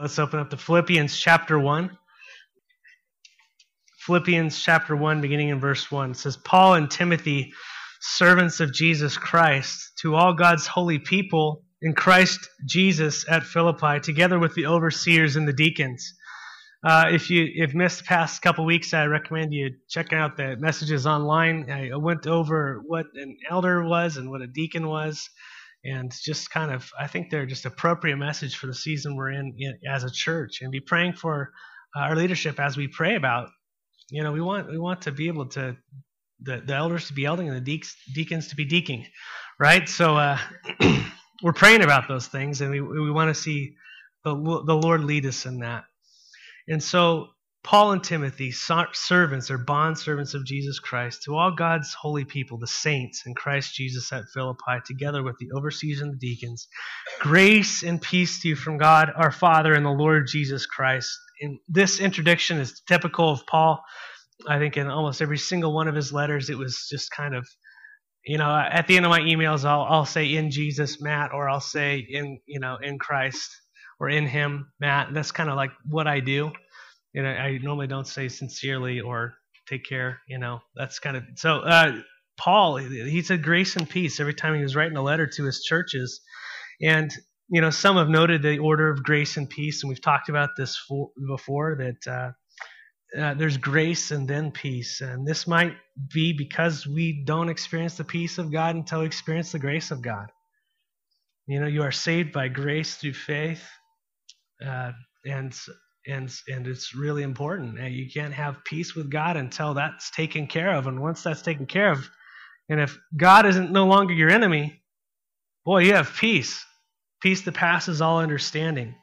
Let's open up to Philippians chapter 1. Philippians chapter 1, beginning in verse 1. Says, Paul and Timothy, servants of Jesus Christ, to all God's holy people in Christ Jesus at Philippi, together with the overseers and the deacons. Uh, if you have missed the past couple weeks, I recommend you check out the messages online. I went over what an elder was and what a deacon was and just kind of i think they're just appropriate message for the season we're in, in as a church and be praying for uh, our leadership as we pray about you know we want we want to be able to the, the elders to be elding and the deacons, deacons to be deaking right? So uh, we're praying about those things and we, we want to see the, the lord lead us in that. And so Paul and Timothy, servants or bond servants of Jesus Christ, to all God's holy people, the saints in Christ Jesus at Philippi, together with the overseers and the deacons, grace and peace to you from God our Father and the Lord Jesus Christ. And this introduction is typical of Paul. I think in almost every single one of his letters, it was just kind of, you know, at the end of my emails, I'll, I'll say in Jesus, Matt, or I'll say in, you know, in Christ or in Him, Matt. That's kind of like what I do you know, I normally don't say sincerely or take care. You know, that's kind of so. Uh, Paul, he said grace and peace every time he was writing a letter to his churches, and you know, some have noted the order of grace and peace, and we've talked about this for, before that. Uh, uh, there's grace and then peace. And this might be because we don't experience the peace of God until we experience the grace of God. You know, you are saved by grace through faith. Uh, and and and it's really important. And you can't have peace with God until that's taken care of, and once that's taken care of, and if God isn't no longer your enemy, boy, you have peace, peace that passes all understanding.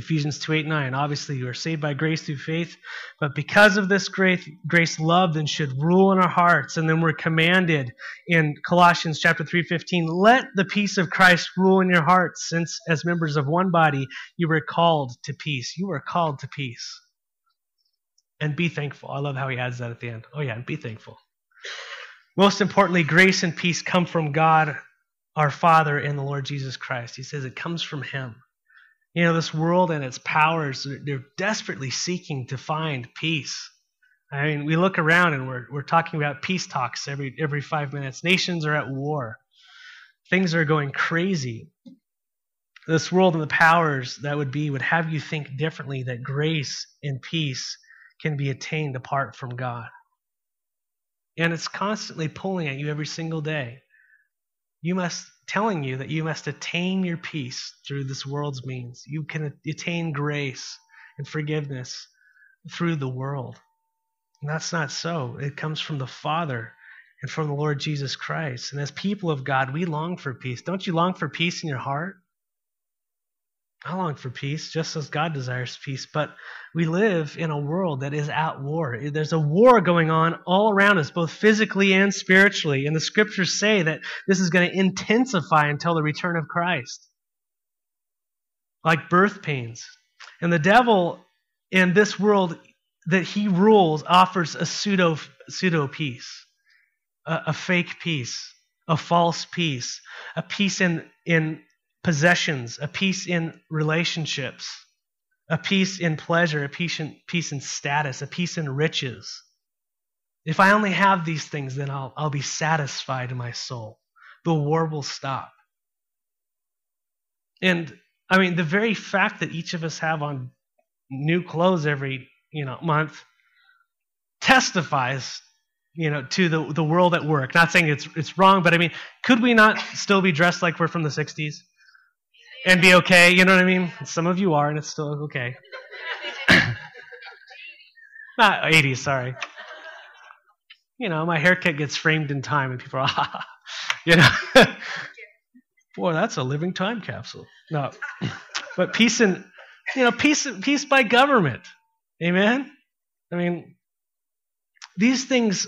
Ephesians 2 8 9. Obviously, you are saved by grace through faith, but because of this grace, grace love then should rule in our hearts. And then we're commanded in Colossians chapter 3 15, let the peace of Christ rule in your hearts, since as members of one body you were called to peace. You were called to peace. And be thankful. I love how he adds that at the end. Oh, yeah, and be thankful. Most importantly, grace and peace come from God, our Father, and the Lord Jesus Christ. He says it comes from Him. You know, this world and its powers, they're desperately seeking to find peace. I mean, we look around and we're, we're talking about peace talks every, every five minutes. Nations are at war, things are going crazy. This world and the powers that would be would have you think differently that grace and peace can be attained apart from God. And it's constantly pulling at you every single day. You must telling you that you must attain your peace through this world's means. You can attain grace and forgiveness through the world. And that's not so. It comes from the Father and from the Lord Jesus Christ. And as people of God, we long for peace. Don't you long for peace in your heart? I long for peace, just as God desires peace. But we live in a world that is at war. There's a war going on all around us, both physically and spiritually. And the scriptures say that this is going to intensify until the return of Christ, like birth pains. And the devil in this world that he rules offers a pseudo, pseudo peace, a, a fake peace, a false peace, a peace in, in possessions, a peace in relationships, a peace in pleasure, a peace in, peace in status, a peace in riches. If I only have these things, then I'll, I'll be satisfied in my soul. The war will stop. And I mean, the very fact that each of us have on new clothes every you know month testifies you know to the the world at work. Not saying it's it's wrong, but I mean, could we not still be dressed like we're from the '60s? And be okay. You know what I mean? Some of you are, and it's still okay. Not 80s, sorry. You know, my haircut gets framed in time, and people are, ah, you know. Boy, that's a living time capsule. No, but peace and you know, peace, peace by government. Amen. I mean, these things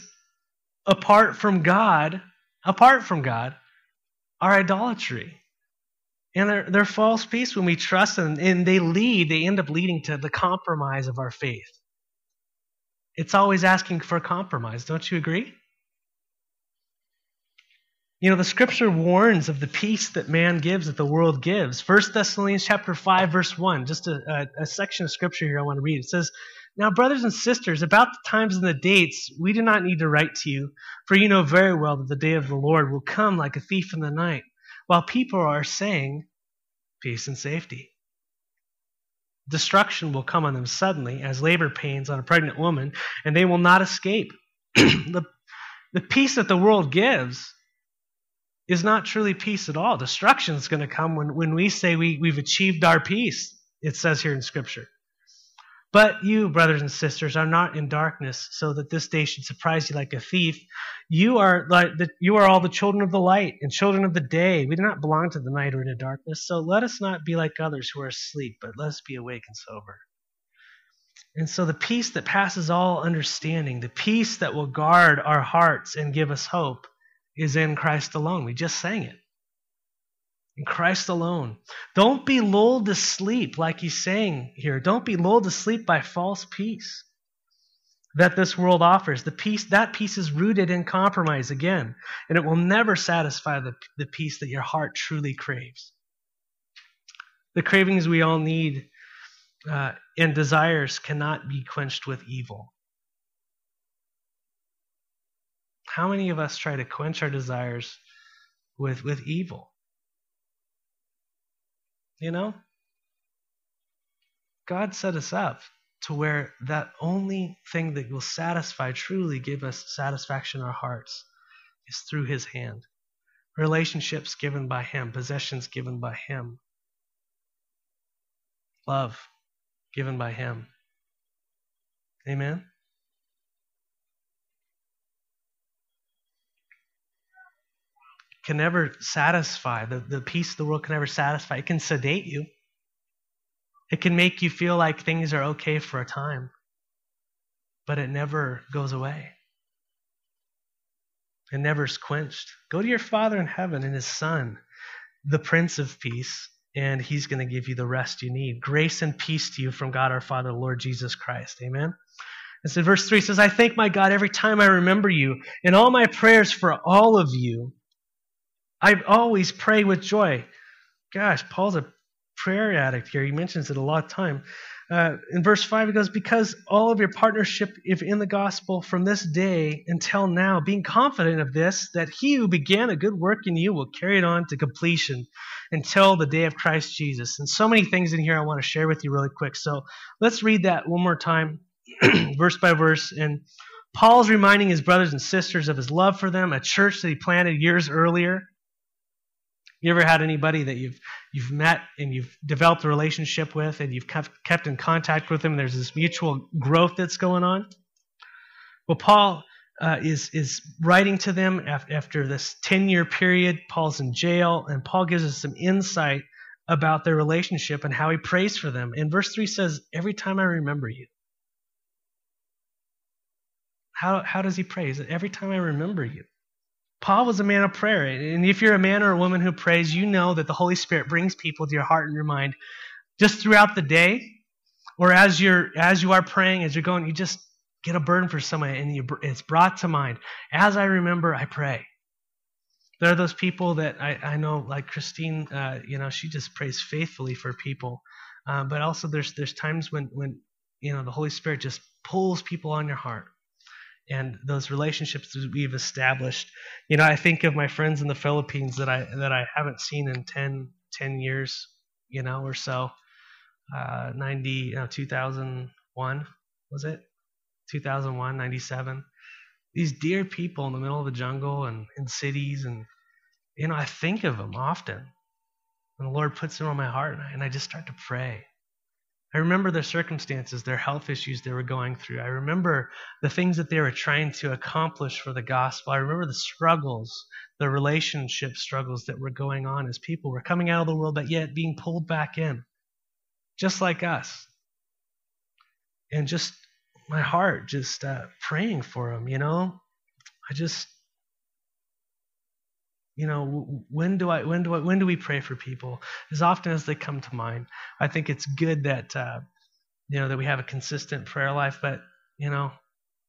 apart from God, apart from God, are idolatry. And they're, they're false peace when we trust them, and they lead, they end up leading to the compromise of our faith. It's always asking for compromise, don't you agree? You know, the scripture warns of the peace that man gives, that the world gives. First Thessalonians chapter 5, verse 1, just a, a, a section of scripture here I want to read. It says, Now, brothers and sisters, about the times and the dates, we do not need to write to you, for you know very well that the day of the Lord will come like a thief in the night, while people are saying, Peace and safety. Destruction will come on them suddenly, as labor pains on a pregnant woman, and they will not escape. the, the peace that the world gives is not truly peace at all. Destruction is going to come when, when we say we, we've achieved our peace, it says here in Scripture. But you, brothers and sisters, are not in darkness, so that this day should surprise you like a thief. You are like the, you are all the children of the light and children of the day. We do not belong to the night or to darkness. So let us not be like others who are asleep, but let us be awake and sober. And so the peace that passes all understanding, the peace that will guard our hearts and give us hope, is in Christ alone. We just sang it. In Christ alone. Don't be lulled to sleep, like he's saying here. Don't be lulled to sleep by false peace that this world offers. The peace, that peace is rooted in compromise again, and it will never satisfy the, the peace that your heart truly craves. The cravings we all need uh, and desires cannot be quenched with evil. How many of us try to quench our desires with, with evil? You know? God set us up to where that only thing that will satisfy, truly give us satisfaction in our hearts, is through His hand. Relationships given by Him, possessions given by Him, love given by Him. Amen? Can never satisfy. The, the peace of the world can never satisfy. It can sedate you. It can make you feel like things are okay for a time, but it never goes away. It never is quenched. Go to your Father in heaven and His Son, the Prince of Peace, and He's going to give you the rest you need. Grace and peace to you from God our Father, Lord Jesus Christ. Amen. And so verse 3 says, I thank my God every time I remember you, in all my prayers for all of you I always pray with joy. Gosh, Paul's a prayer addict here. He mentions it a lot of time. Uh, in verse 5, he goes, Because all of your partnership if in the gospel from this day until now, being confident of this, that he who began a good work in you will carry it on to completion until the day of Christ Jesus. And so many things in here I want to share with you really quick. So let's read that one more time, verse by verse. And Paul's reminding his brothers and sisters of his love for them, a church that he planted years earlier. You ever had anybody that you've you've met and you've developed a relationship with and you've kept in contact with them there's this mutual growth that's going on? Well, Paul uh, is is writing to them after this 10 year period. Paul's in jail, and Paul gives us some insight about their relationship and how he prays for them. And verse 3 says, Every time I remember you. How, how does he pray? Every time I remember you. Paul was a man of prayer. And if you're a man or a woman who prays, you know that the Holy Spirit brings people to your heart and your mind just throughout the day or as you're as you are praying, as you're going, you just get a burden for someone and you, it's brought to mind. As I remember, I pray. There are those people that I, I know, like Christine, uh, you know, she just prays faithfully for people. Uh, but also there's there's times when when you know the Holy Spirit just pulls people on your heart and those relationships that we've established. You know, I think of my friends in the Philippines that I that I haven't seen in 10, 10 years, you know, or so. Uh, 90, you know, 2001 was it? 2001, 97. These dear people in the middle of the jungle and in cities, and you know, I think of them often. And the Lord puts them on my heart, and I, and I just start to pray. I remember their circumstances, their health issues they were going through. I remember the things that they were trying to accomplish for the gospel. I remember the struggles, the relationship struggles that were going on as people were coming out of the world, but yet being pulled back in, just like us. And just my heart, just uh, praying for them, you know? I just you know, when do I, when do I, when do we pray for people? As often as they come to mind. I think it's good that, uh, you know, that we have a consistent prayer life, but, you know,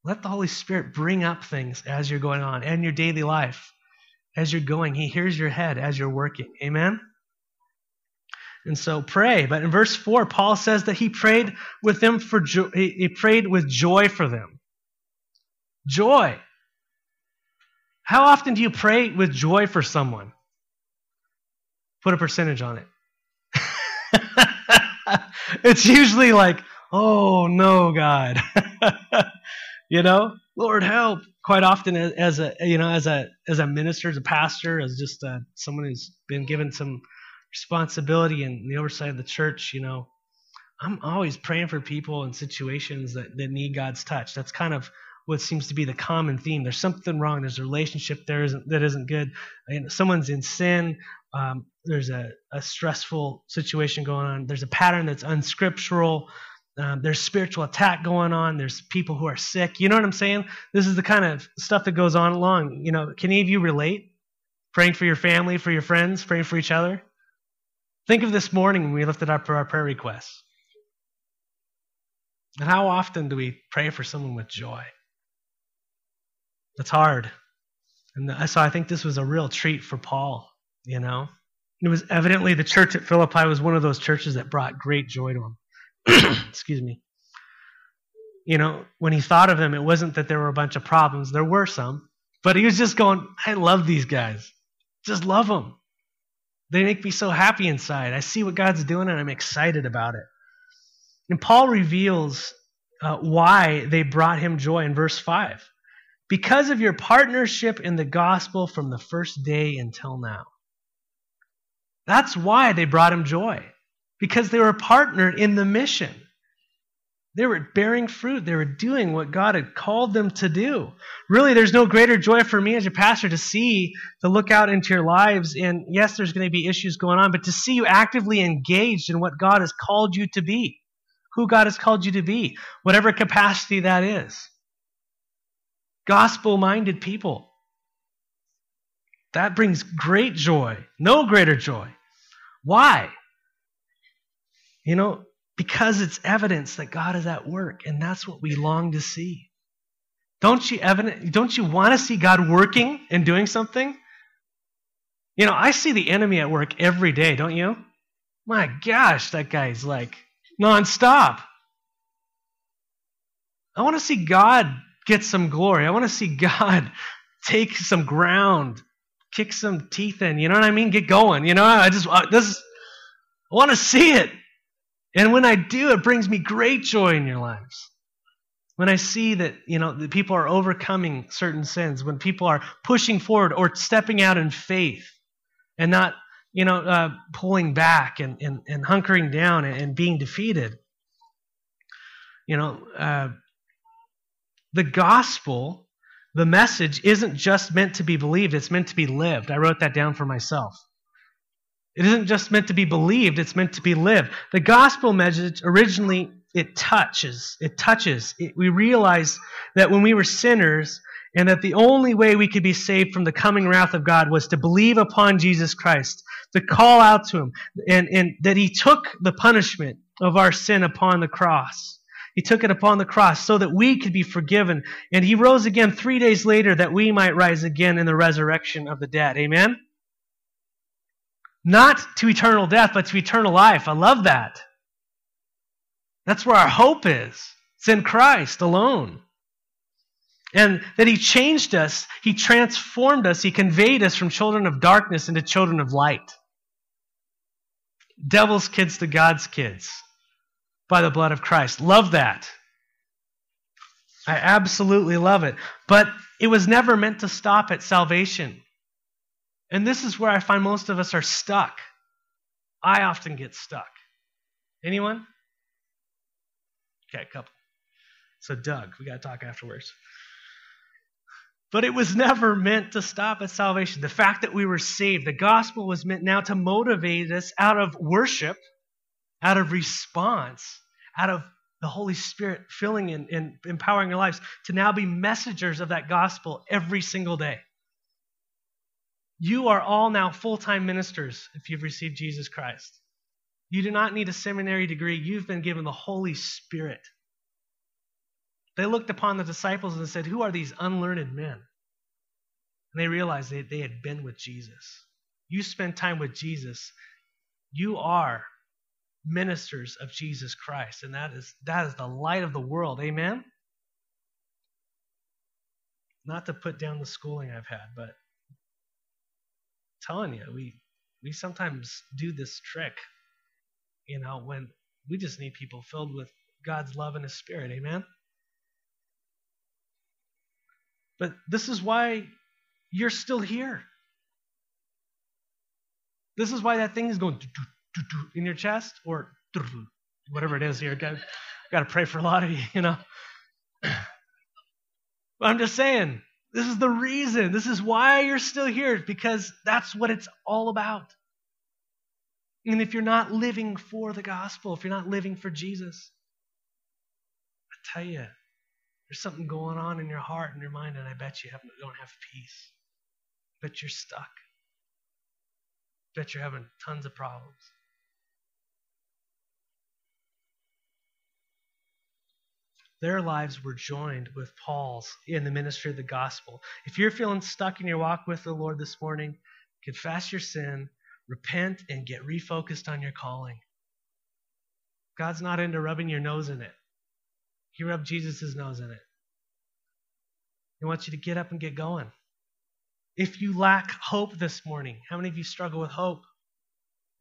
let the Holy Spirit bring up things as you're going on and your daily life. as you're going. He hears your head as you're working. Amen? And so pray. But in verse 4, Paul says that he prayed with them for jo- he prayed with joy for them. Joy. How often do you pray with joy for someone? Put a percentage on it. it's usually like, oh no, God. you know, Lord help. Quite often, as a you know, as a as a minister, as a pastor, as just a, someone who's been given some responsibility and the oversight of the church, you know, I'm always praying for people and situations that, that need God's touch. That's kind of what seems to be the common theme. There's something wrong. There's a relationship there isn't, that isn't good. Someone's in sin. Um, there's a, a, stressful situation going on. There's a pattern that's unscriptural. Um, there's spiritual attack going on. There's people who are sick. You know what I'm saying? This is the kind of stuff that goes on along. You know, can any of you relate? Praying for your family, for your friends, praying for each other? Think of this morning when we lifted up our prayer requests. And how often do we pray for someone with joy? It's hard. And so I think this was a real treat for Paul, you know. It was evidently the church at Philippi was one of those churches that brought great joy to him. Excuse me. You know, when he thought of them, it wasn't that there were a bunch of problems. There were some. But he was just going, I love these guys. Just love them. They make me so happy inside. I see what God's doing and I'm excited about it. And Paul reveals uh, why they brought him joy in verse 5 because of your partnership in the gospel from the first day until now. That's why they brought him joy, because they were partnered in the mission. They were bearing fruit. They were doing what God had called them to do. Really, there's no greater joy for me as a pastor to see, to look out into your lives. And yes, there's going to be issues going on, but to see you actively engaged in what God has called you to be, who God has called you to be, whatever capacity that is gospel minded people. That brings great joy, no greater joy. Why? You know, because it's evidence that God is at work, and that's what we long to see. Don't you evident, don't you want to see God working and doing something? You know, I see the enemy at work every day, don't you? My gosh, that guy's like nonstop. I want to see God get some glory. I want to see God take some ground, kick some teeth in. You know what I mean? Get going. You know, I just uh, this I want to see it. And when I do, it brings me great joy in your lives. When I see that, you know, that people are overcoming certain sins, when people are pushing forward or stepping out in faith and not, you know, uh, pulling back and, and, and hunkering down and, and being defeated. You know, uh, the gospel, the message, isn't just meant to be believed, it's meant to be lived. I wrote that down for myself. It isn't just meant to be believed, it's meant to be lived. The gospel message originally it touches, it touches. It, we realize that when we were sinners and that the only way we could be saved from the coming wrath of God was to believe upon Jesus Christ, to call out to him, and, and that he took the punishment of our sin upon the cross. He took it upon the cross so that we could be forgiven. And he rose again three days later that we might rise again in the resurrection of the dead. Amen? Not to eternal death, but to eternal life. I love that. That's where our hope is. It's in Christ alone. And that he changed us, he transformed us, he conveyed us from children of darkness into children of light. Devil's kids to God's kids by the blood of Christ. Love that. I absolutely love it. But it was never meant to stop at salvation. And this is where I find most of us are stuck. I often get stuck. Anyone? Okay, a couple. So, Doug, we got to talk afterwards. But it was never meant to stop at salvation. The fact that we were saved, the gospel was meant now to motivate us out of worship, out of response, out of the Holy Spirit filling and, and empowering your lives to now be messengers of that gospel every single day. You are all now full time ministers if you've received Jesus Christ. You do not need a seminary degree. You've been given the Holy Spirit. They looked upon the disciples and said, Who are these unlearned men? And they realized they, they had been with Jesus. You spend time with Jesus, you are ministers of Jesus Christ. And that is that is the light of the world. Amen? Not to put down the schooling I've had, but I'm telling you, we we sometimes do this trick, you know, when we just need people filled with God's love and His Spirit. Amen? But this is why you're still here. This is why that thing is going in your chest or whatever it is here. Got, got to pray for a lot of you, you know. But I'm just saying, this is the reason. This is why you're still here, because that's what it's all about. And if you're not living for the gospel, if you're not living for Jesus, I tell you, there's something going on in your heart and your mind, and I bet you have, don't have peace. I bet you're stuck. I bet you're having tons of problems. Their lives were joined with Paul's in the ministry of the gospel. If you're feeling stuck in your walk with the Lord this morning, confess your sin, repent, and get refocused on your calling. God's not into rubbing your nose in it. He rubbed Jesus' nose in it. He wants you to get up and get going. If you lack hope this morning, how many of you struggle with hope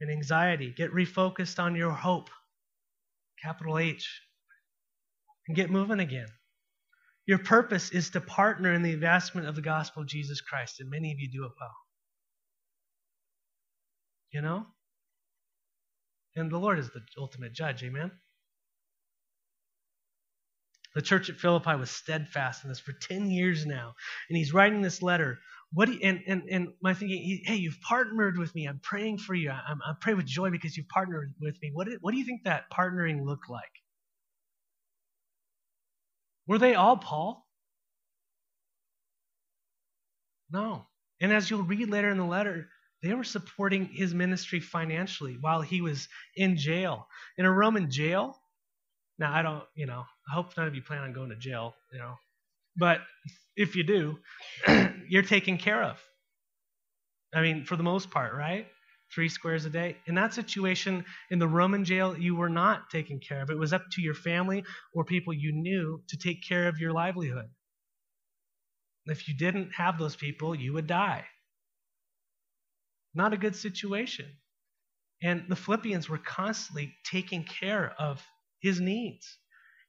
and anxiety? Get refocused on your hope, capital H and get moving again. Your purpose is to partner in the advancement of the gospel of Jesus Christ, and many of you do it well. You know? And the Lord is the ultimate judge, amen? The church at Philippi was steadfast in this for 10 years now. And he's writing this letter. What you, and, and, and my thinking, hey, you've partnered with me. I'm praying for you. I'm, I pray with joy because you've partnered with me. What, what do you think that partnering looked like? Were they all Paul? No. And as you'll read later in the letter, they were supporting his ministry financially while he was in jail. In a Roman jail, now I don't, you know, I hope none of you plan on going to jail, you know, but if you do, you're taken care of. I mean, for the most part, right? Three squares a day. In that situation, in the Roman jail, you were not taken care of. It was up to your family or people you knew to take care of your livelihood. If you didn't have those people, you would die. Not a good situation. And the Philippians were constantly taking care of his needs.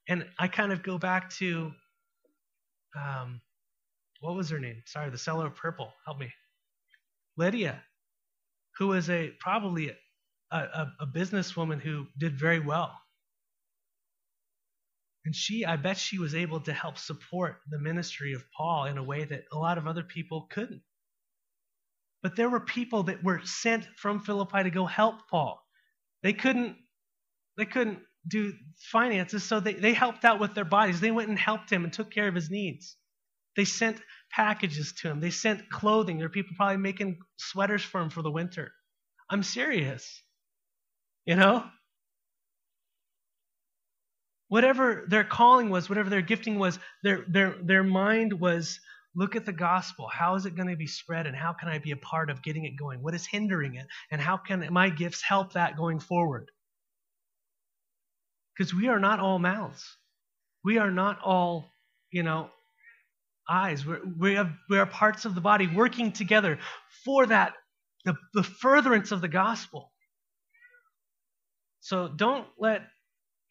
And I kind of go back to, um, what was her name? Sorry, the seller of purple. Help me. Lydia who was a probably a, a, a businesswoman who did very well. And she, I bet she was able to help support the ministry of Paul in a way that a lot of other people couldn't. But there were people that were sent from Philippi to go help Paul. They couldn't, they couldn't do finances, so they, they helped out with their bodies. They went and helped him and took care of his needs. They sent packages to him. They sent clothing. There are people probably making sweaters for him for the winter. I'm serious. You know? Whatever their calling was, whatever their gifting was, their, their, their mind was look at the gospel. How is it going to be spread, and how can I be a part of getting it going? What is hindering it, and how can my gifts help that going forward? Because we are not all mouths. We are not all, you know, eyes. We're, we, have, we are parts of the body working together for that, the, the furtherance of the gospel. So don't let,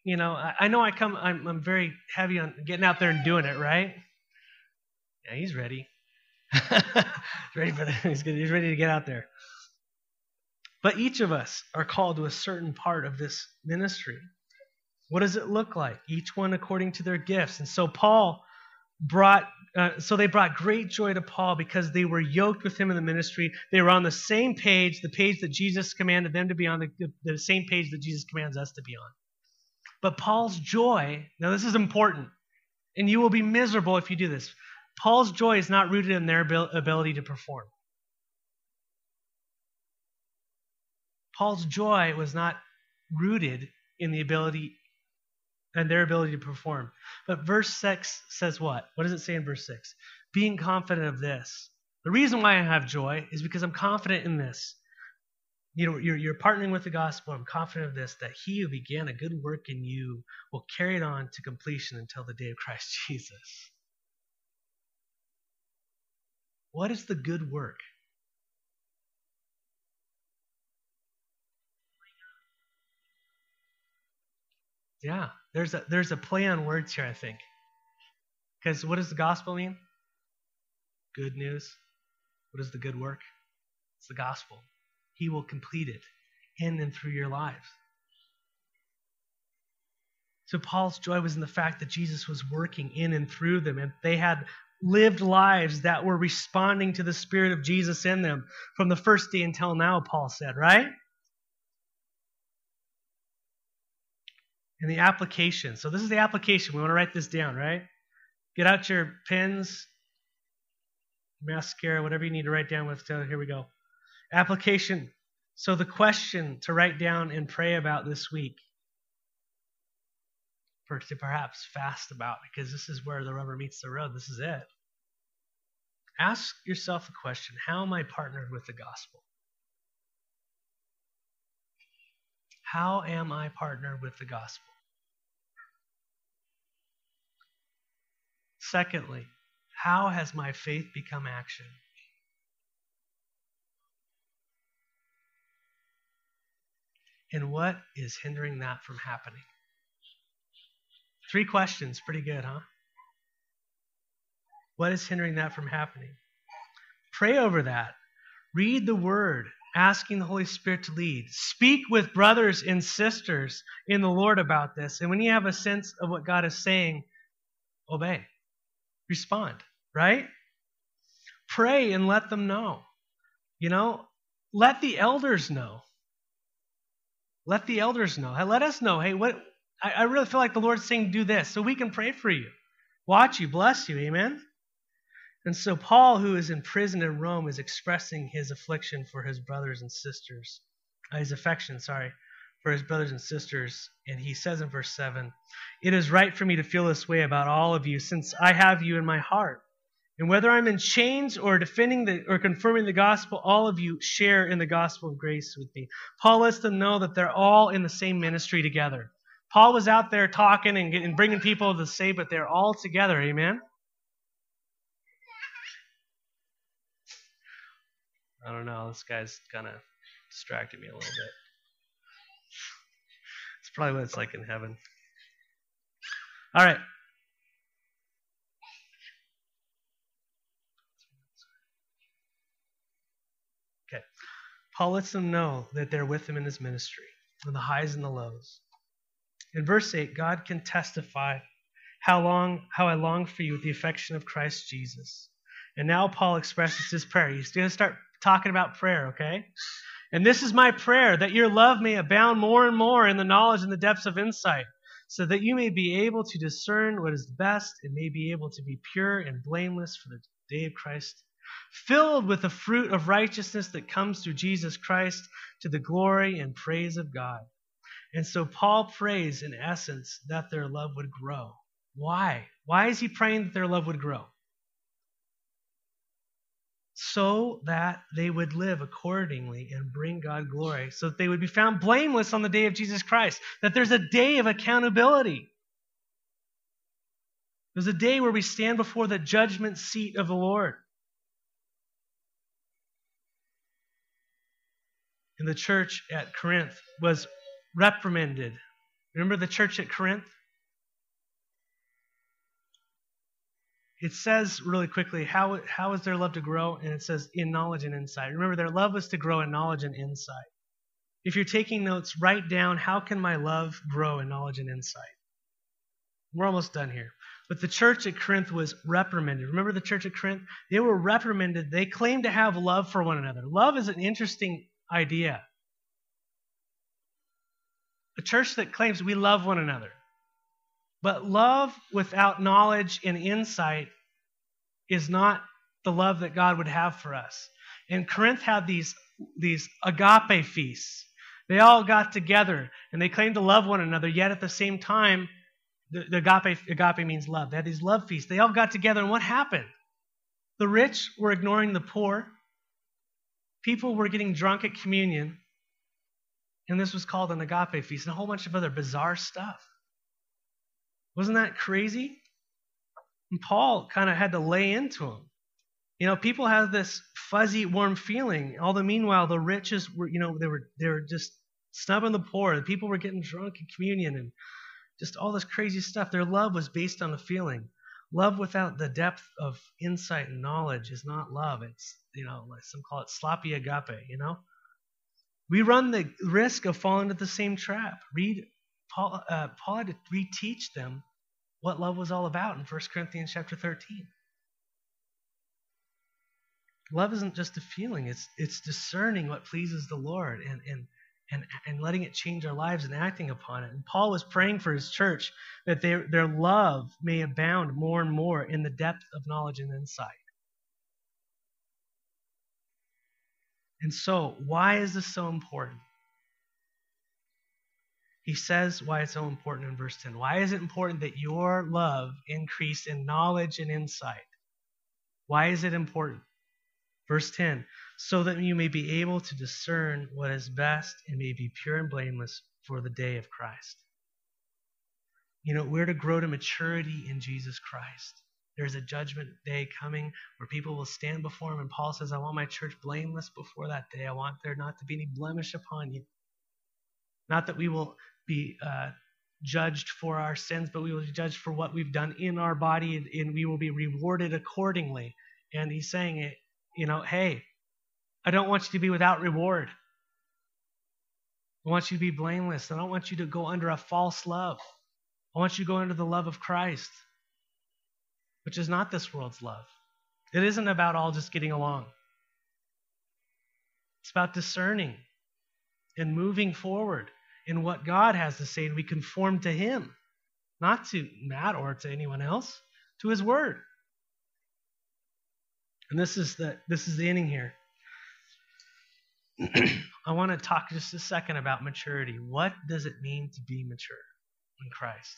you know, I, I know I come, I'm, I'm very heavy on getting out there and doing it, right? Yeah, he's ready. ready for that. He's, he's ready to get out there. But each of us are called to a certain part of this ministry. What does it look like? Each one according to their gifts. And so Paul brought uh, so they brought great joy to Paul because they were yoked with him in the ministry. They were on the same page, the page that Jesus commanded them to be on, the, the same page that Jesus commands us to be on. But Paul's joy, now this is important, and you will be miserable if you do this. Paul's joy is not rooted in their ability to perform. Paul's joy was not rooted in the ability and their ability to perform. But verse 6 says what? What does it say in verse 6? Being confident of this, The reason why I have joy is because I'm confident in this. You know, you're, you're partnering with the gospel. I'm confident of this that he who began a good work in you will carry it on to completion until the day of Christ Jesus. What is the good work? Yeah, there's a there's a play on words here, I think. Because what does the gospel mean? Good news. What is the good work? It's the gospel. He will complete it in and through your lives. So Paul's joy was in the fact that Jesus was working in and through them, and they had lived lives that were responding to the Spirit of Jesus in them from the first day until now, Paul said, right? And the application. So, this is the application. We want to write this down, right? Get out your pens, mascara, whatever you need to write down with. So, here we go. Application. So, the question to write down and pray about this week, for to perhaps fast about, because this is where the rubber meets the road. This is it. Ask yourself the question How am I partnered with the gospel? How am I partnered with the gospel? Secondly, how has my faith become action? And what is hindering that from happening? Three questions, pretty good, huh? What is hindering that from happening? Pray over that. Read the word, asking the Holy Spirit to lead. Speak with brothers and sisters in the Lord about this. And when you have a sense of what God is saying, obey. Respond, right? Pray and let them know. You know, let the elders know. Let the elders know. Let us know. Hey, what I, I really feel like the Lord's saying do this, so we can pray for you, watch you, bless you. Amen. And so Paul, who is in prison in Rome, is expressing his affliction for his brothers and sisters, uh, his affection, sorry, for his brothers and sisters. And he says in verse 7 It is right for me to feel this way about all of you, since I have you in my heart. And whether I'm in chains or defending the, or confirming the gospel, all of you share in the gospel of grace with me. Paul lets them know that they're all in the same ministry together. Paul was out there talking and, getting, bringing people to say, but they're all together. Amen? I don't know. This guy's kind of distracted me a little bit. Probably what it's like in heaven. All right. Okay. Paul lets them know that they're with him in his ministry, in the highs and the lows. In verse 8, God can testify how long how I long for you with the affection of Christ Jesus. And now Paul expresses his prayer. He's going to start talking about prayer, okay? And this is my prayer that your love may abound more and more in the knowledge and the depths of insight, so that you may be able to discern what is best and may be able to be pure and blameless for the day of Christ filled with the fruit of righteousness that comes through Jesus Christ to the glory and praise of God. And so Paul prays, in essence, that their love would grow. Why? Why is he praying that their love would grow? So that they would live accordingly and bring God glory, so that they would be found blameless on the day of Jesus Christ, that there's a day of accountability. There's a day where we stand before the judgment seat of the Lord. And the church at Corinth was reprimanded. Remember the church at Corinth? It says really quickly, how, how is their love to grow? And it says, in knowledge and insight. Remember, their love was to grow in knowledge and insight. If you're taking notes, write down, how can my love grow in knowledge and insight? We're almost done here. But the church at Corinth was reprimanded. Remember the church at Corinth? They were reprimanded. They claimed to have love for one another. Love is an interesting idea. A church that claims we love one another. But love without knowledge and insight is not the love that God would have for us. And Corinth had these, these agape feasts. They all got together and they claimed to love one another, yet at the same time, the, the agape, agape means love. They had these love feasts. They all got together, and what happened? The rich were ignoring the poor. People were getting drunk at communion. And this was called an agape feast and a whole bunch of other bizarre stuff. Wasn't that crazy? And Paul kind of had to lay into him. You know, people have this fuzzy, warm feeling. All the meanwhile, the riches were, you know, they were they were just snubbing the poor. The people were getting drunk in communion and just all this crazy stuff. Their love was based on a feeling. Love without the depth of insight and knowledge is not love. It's, you know, like some call it sloppy agape, you know? We run the risk of falling into the same trap. Read Paul, uh, Paul had to reteach them what love was all about in 1 Corinthians chapter 13. Love isn't just a feeling, it's, it's discerning what pleases the Lord and, and, and, and letting it change our lives and acting upon it. And Paul was praying for his church that their, their love may abound more and more in the depth of knowledge and insight. And so, why is this so important? He says why it's so important in verse 10. Why is it important that your love increase in knowledge and insight? Why is it important? Verse 10 so that you may be able to discern what is best and may be pure and blameless for the day of Christ. You know, we're to grow to maturity in Jesus Christ. There's a judgment day coming where people will stand before him, and Paul says, I want my church blameless before that day. I want there not to be any blemish upon you. Not that we will be uh, judged for our sins, but we will be judged for what we've done in our body, and, and we will be rewarded accordingly. And he's saying, it, you know, hey, I don't want you to be without reward. I want you to be blameless. I don't want you to go under a false love. I want you to go under the love of Christ, which is not this world's love. It isn't about all just getting along, it's about discerning and moving forward in what God has to say, and we conform to Him, not to Matt or to anyone else, to His Word. And this is the this is the ending here. I want to talk just a second about maturity. What does it mean to be mature in Christ?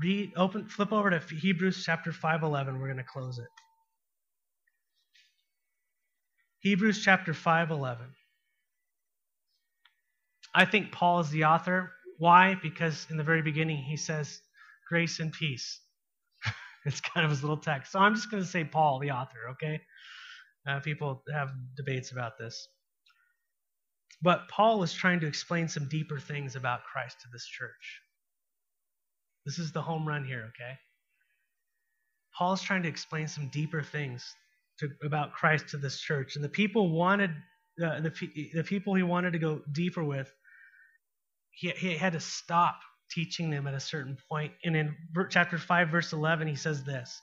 Read, open, flip over to Hebrews chapter 5:11. We're going to close it. Hebrews chapter 5:11. I think Paul is the author. Why? Because in the very beginning he says grace and peace. it's kind of his little text. So I'm just going to say Paul, the author, okay? Uh, people have debates about this. But Paul is trying to explain some deeper things about Christ to this church. This is the home run here, okay? Paul's trying to explain some deeper things to, about Christ to this church. And the people wanted, uh, the, the people he wanted to go deeper with, he, he had to stop teaching them at a certain point. And in chapter 5, verse 11, he says this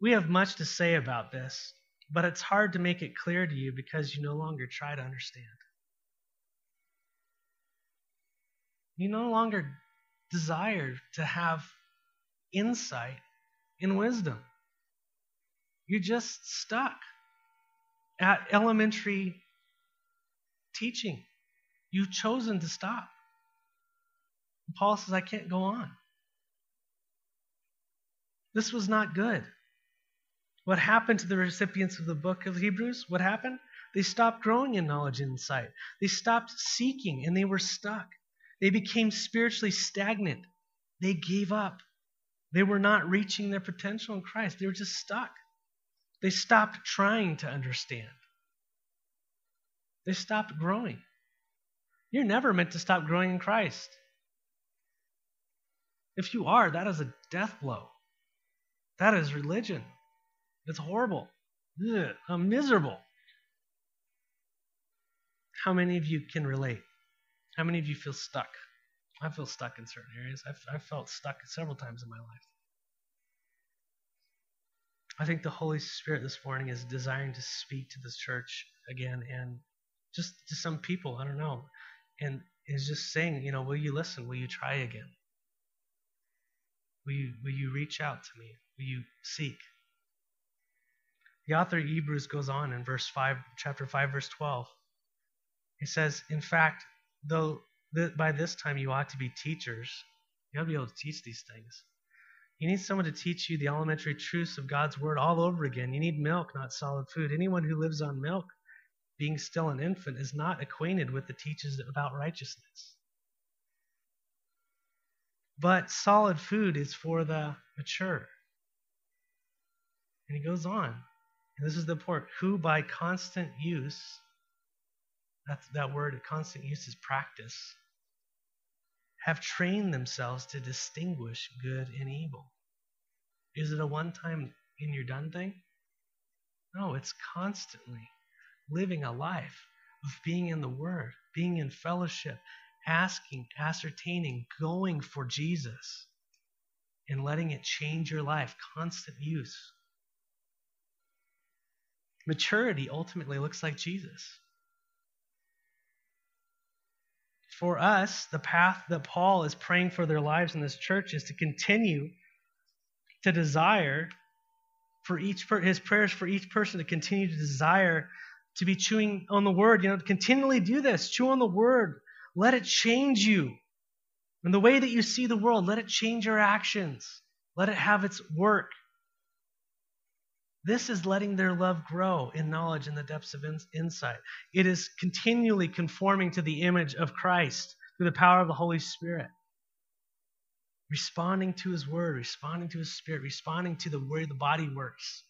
We have much to say about this, but it's hard to make it clear to you because you no longer try to understand. You no longer desire to have insight and wisdom. You're just stuck at elementary teaching. You've chosen to stop. Paul says, I can't go on. This was not good. What happened to the recipients of the book of Hebrews? What happened? They stopped growing in knowledge and insight. They stopped seeking and they were stuck. They became spiritually stagnant. They gave up. They were not reaching their potential in Christ. They were just stuck. They stopped trying to understand. They stopped growing. You're never meant to stop growing in Christ. If you are, that is a death blow. That is religion. It's horrible. Ugh, I'm miserable. How many of you can relate? How many of you feel stuck? I feel stuck in certain areas. I've, I've felt stuck several times in my life. I think the Holy Spirit this morning is desiring to speak to this church again and just to some people, I don't know, and is just saying, you know, will you listen? Will you try again? Will you, will you reach out to me? Will you seek? The author of Hebrews goes on in verse 5, chapter 5, verse 12. He says, In fact, though by this time you ought to be teachers, you ought to be able to teach these things. You need someone to teach you the elementary truths of God's word all over again. You need milk, not solid food. Anyone who lives on milk, being still an infant, is not acquainted with the teachings about righteousness. But solid food is for the mature. And he goes on. And this is the point who by constant use, that's that word, constant use is practice, have trained themselves to distinguish good and evil. Is it a one time and you're done thing? No, it's constantly living a life of being in the Word, being in fellowship, asking, ascertaining, going for Jesus, and letting it change your life. Constant use. Maturity ultimately looks like Jesus. For us, the path that Paul is praying for their lives in this church is to continue to desire for each per- his prayers for each person to continue to desire to be chewing on the word, you know, to continually do this, chew on the word. Let it change you. And the way that you see the world, let it change your actions. Let it have its work. This is letting their love grow in knowledge in the depths of insight. It is continually conforming to the image of Christ through the power of the Holy Spirit. Responding to his word, responding to his spirit, responding to the way the body works.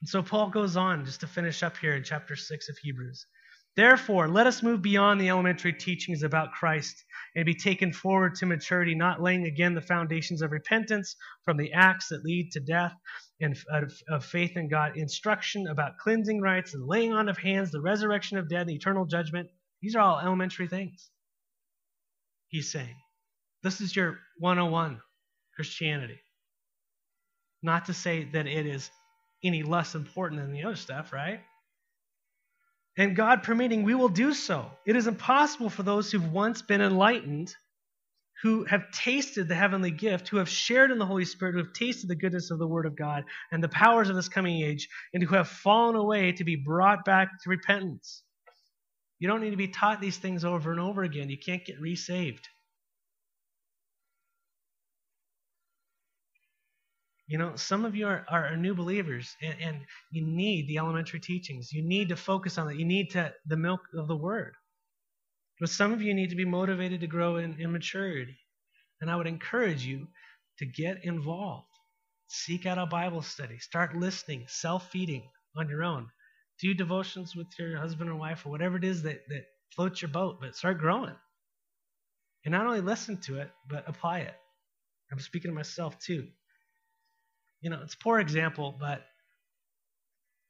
And so Paul goes on just to finish up here in chapter 6 of Hebrews. Therefore, let us move beyond the elementary teachings about Christ and be taken forward to maturity, not laying again the foundations of repentance from the acts that lead to death and of, faith in God, instruction about cleansing rites and laying on of hands, the resurrection of dead, and eternal judgment. These are all elementary things. He's saying, this is your 101 Christianity. Not to say that it is any less important than the other stuff, right? And God permitting, we will do so. It is impossible for those who've once been enlightened, who have tasted the heavenly gift, who have shared in the Holy Spirit, who have tasted the goodness of the Word of God and the powers of this coming age, and who have fallen away to be brought back to repentance. You don't need to be taught these things over and over again. You can't get resaved. You know, some of you are, are new believers and, and, you need the elementary teachings. You need to focus on that. You need to the milk of the word. But some of you need to be motivated to grow in, in maturity. And I would encourage you to get involved. Seek out a Bible study. Start listening, self-feeding on your own. Do devotions with your husband or wife or whatever it is that, that floats your boat, but start growing. And not only listen to it, but apply it. I'm speaking to myself too you know, it's a poor example, but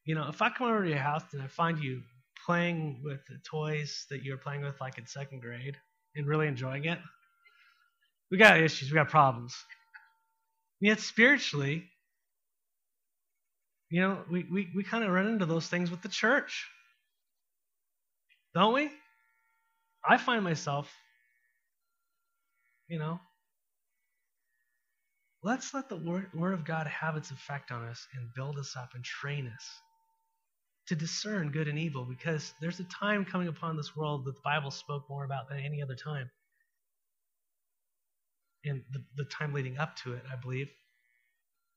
you know, if I come over to your house and I find you playing with the toys that you were playing with like in second grade and really enjoying it, we got issues, we got problems. And yet spiritually, you know, we, we, we kind of run into those things with the church. Don't we? I find myself, you know, Let's let the word, word of God have its effect on us and build us up and train us to discern good and evil because there's a time coming upon this world that the Bible spoke more about than any other time. And the, the time leading up to it, I believe,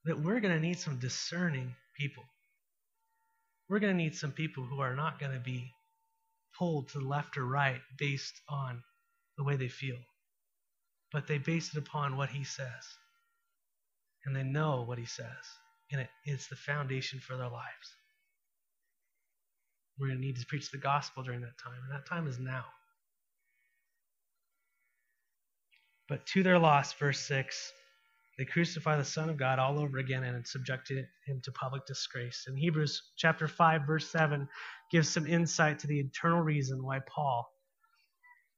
that we're going to need some discerning people. We're going to need some people who are not going to be pulled to the left or right based on the way they feel, but they base it upon what He says and they know what he says. And it's the foundation for their lives. We're going to need to preach the gospel during that time, and that time is now. But to their loss, verse 6, they crucify the Son of God all over again and subjected him to public disgrace. In Hebrews chapter 5, verse 7, gives some insight to the eternal reason why Paul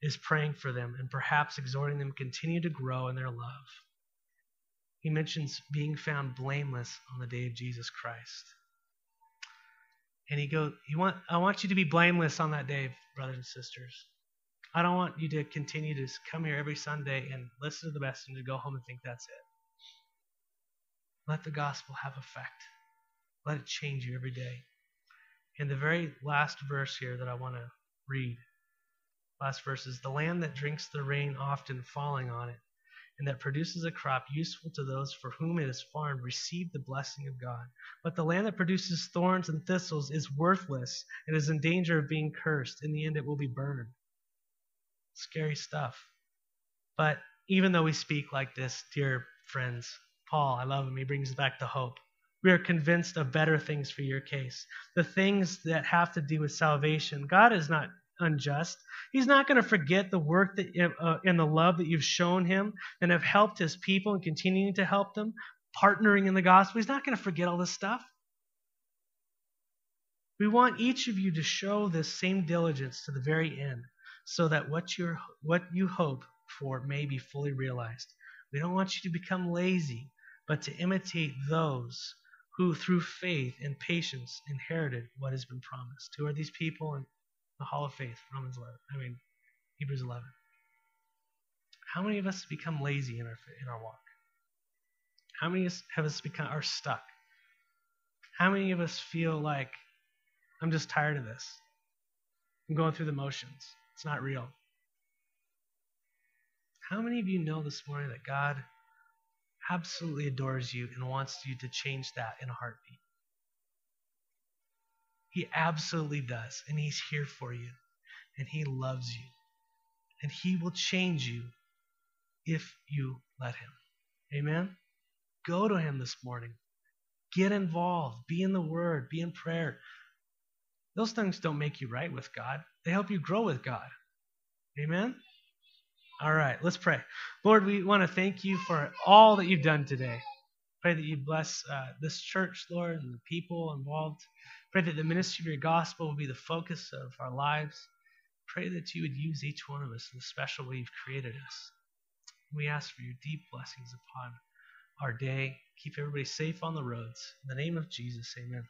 is praying for them and perhaps exhorting them continue to grow in their love he mentions being found blameless on the day of Jesus Christ. And he goes, you want, I want you to be blameless on that day, brothers and sisters. I don't want you to continue to come here every Sunday and listen to the message and to go home and think that's it. Let the gospel have effect. Let it change you every day. And the very last verse here that I want to read, last verse is the land that drinks the rain often falling on it and that produces a crop useful to those for whom it is farmed receive the blessing of God. But the land that produces thorns and thistles is worthless and is in danger of being cursed. In the end, it will be burned. Scary stuff. But even though we speak like this, dear friends, Paul, I love him. He brings back the hope. We are convinced of better things for your case. The things that have to do with salvation. God is not unjust. He's not going to forget the work that uh, and the love that you've shown him and have helped his people and continuing to help them, partnering in the gospel. He's not going to forget all this stuff. We want each of you to show this same diligence to the very end so that what you what you hope for may be fully realized. We don't want you to become lazy, but to imitate those who through faith and patience inherited what has been promised. Who are these people? And the Hall of Faith, Romans 11. I mean, Hebrews 11. How many of us have become lazy in our in our walk? How many have us become are stuck? How many of us feel like I'm just tired of this? I'm going through the motions. It's not real. How many of you know this morning that God absolutely adores you and wants you to change that in a heartbeat? He absolutely does. And He's here for you. And He loves you. And He will change you if you let Him. Amen? Go to Him this morning. Get involved. Be in the Word. Be in prayer. Those things don't make you right with God, they help you grow with God. Amen? All right, let's pray. Lord, we want to thank you for all that you've done today. Pray that you bless uh, this church, Lord, and the people involved. Pray that the ministry of your gospel will be the focus of our lives. Pray that you would use each one of us in the special way you've created us. We ask for your deep blessings upon our day. Keep everybody safe on the roads. In the name of Jesus, amen.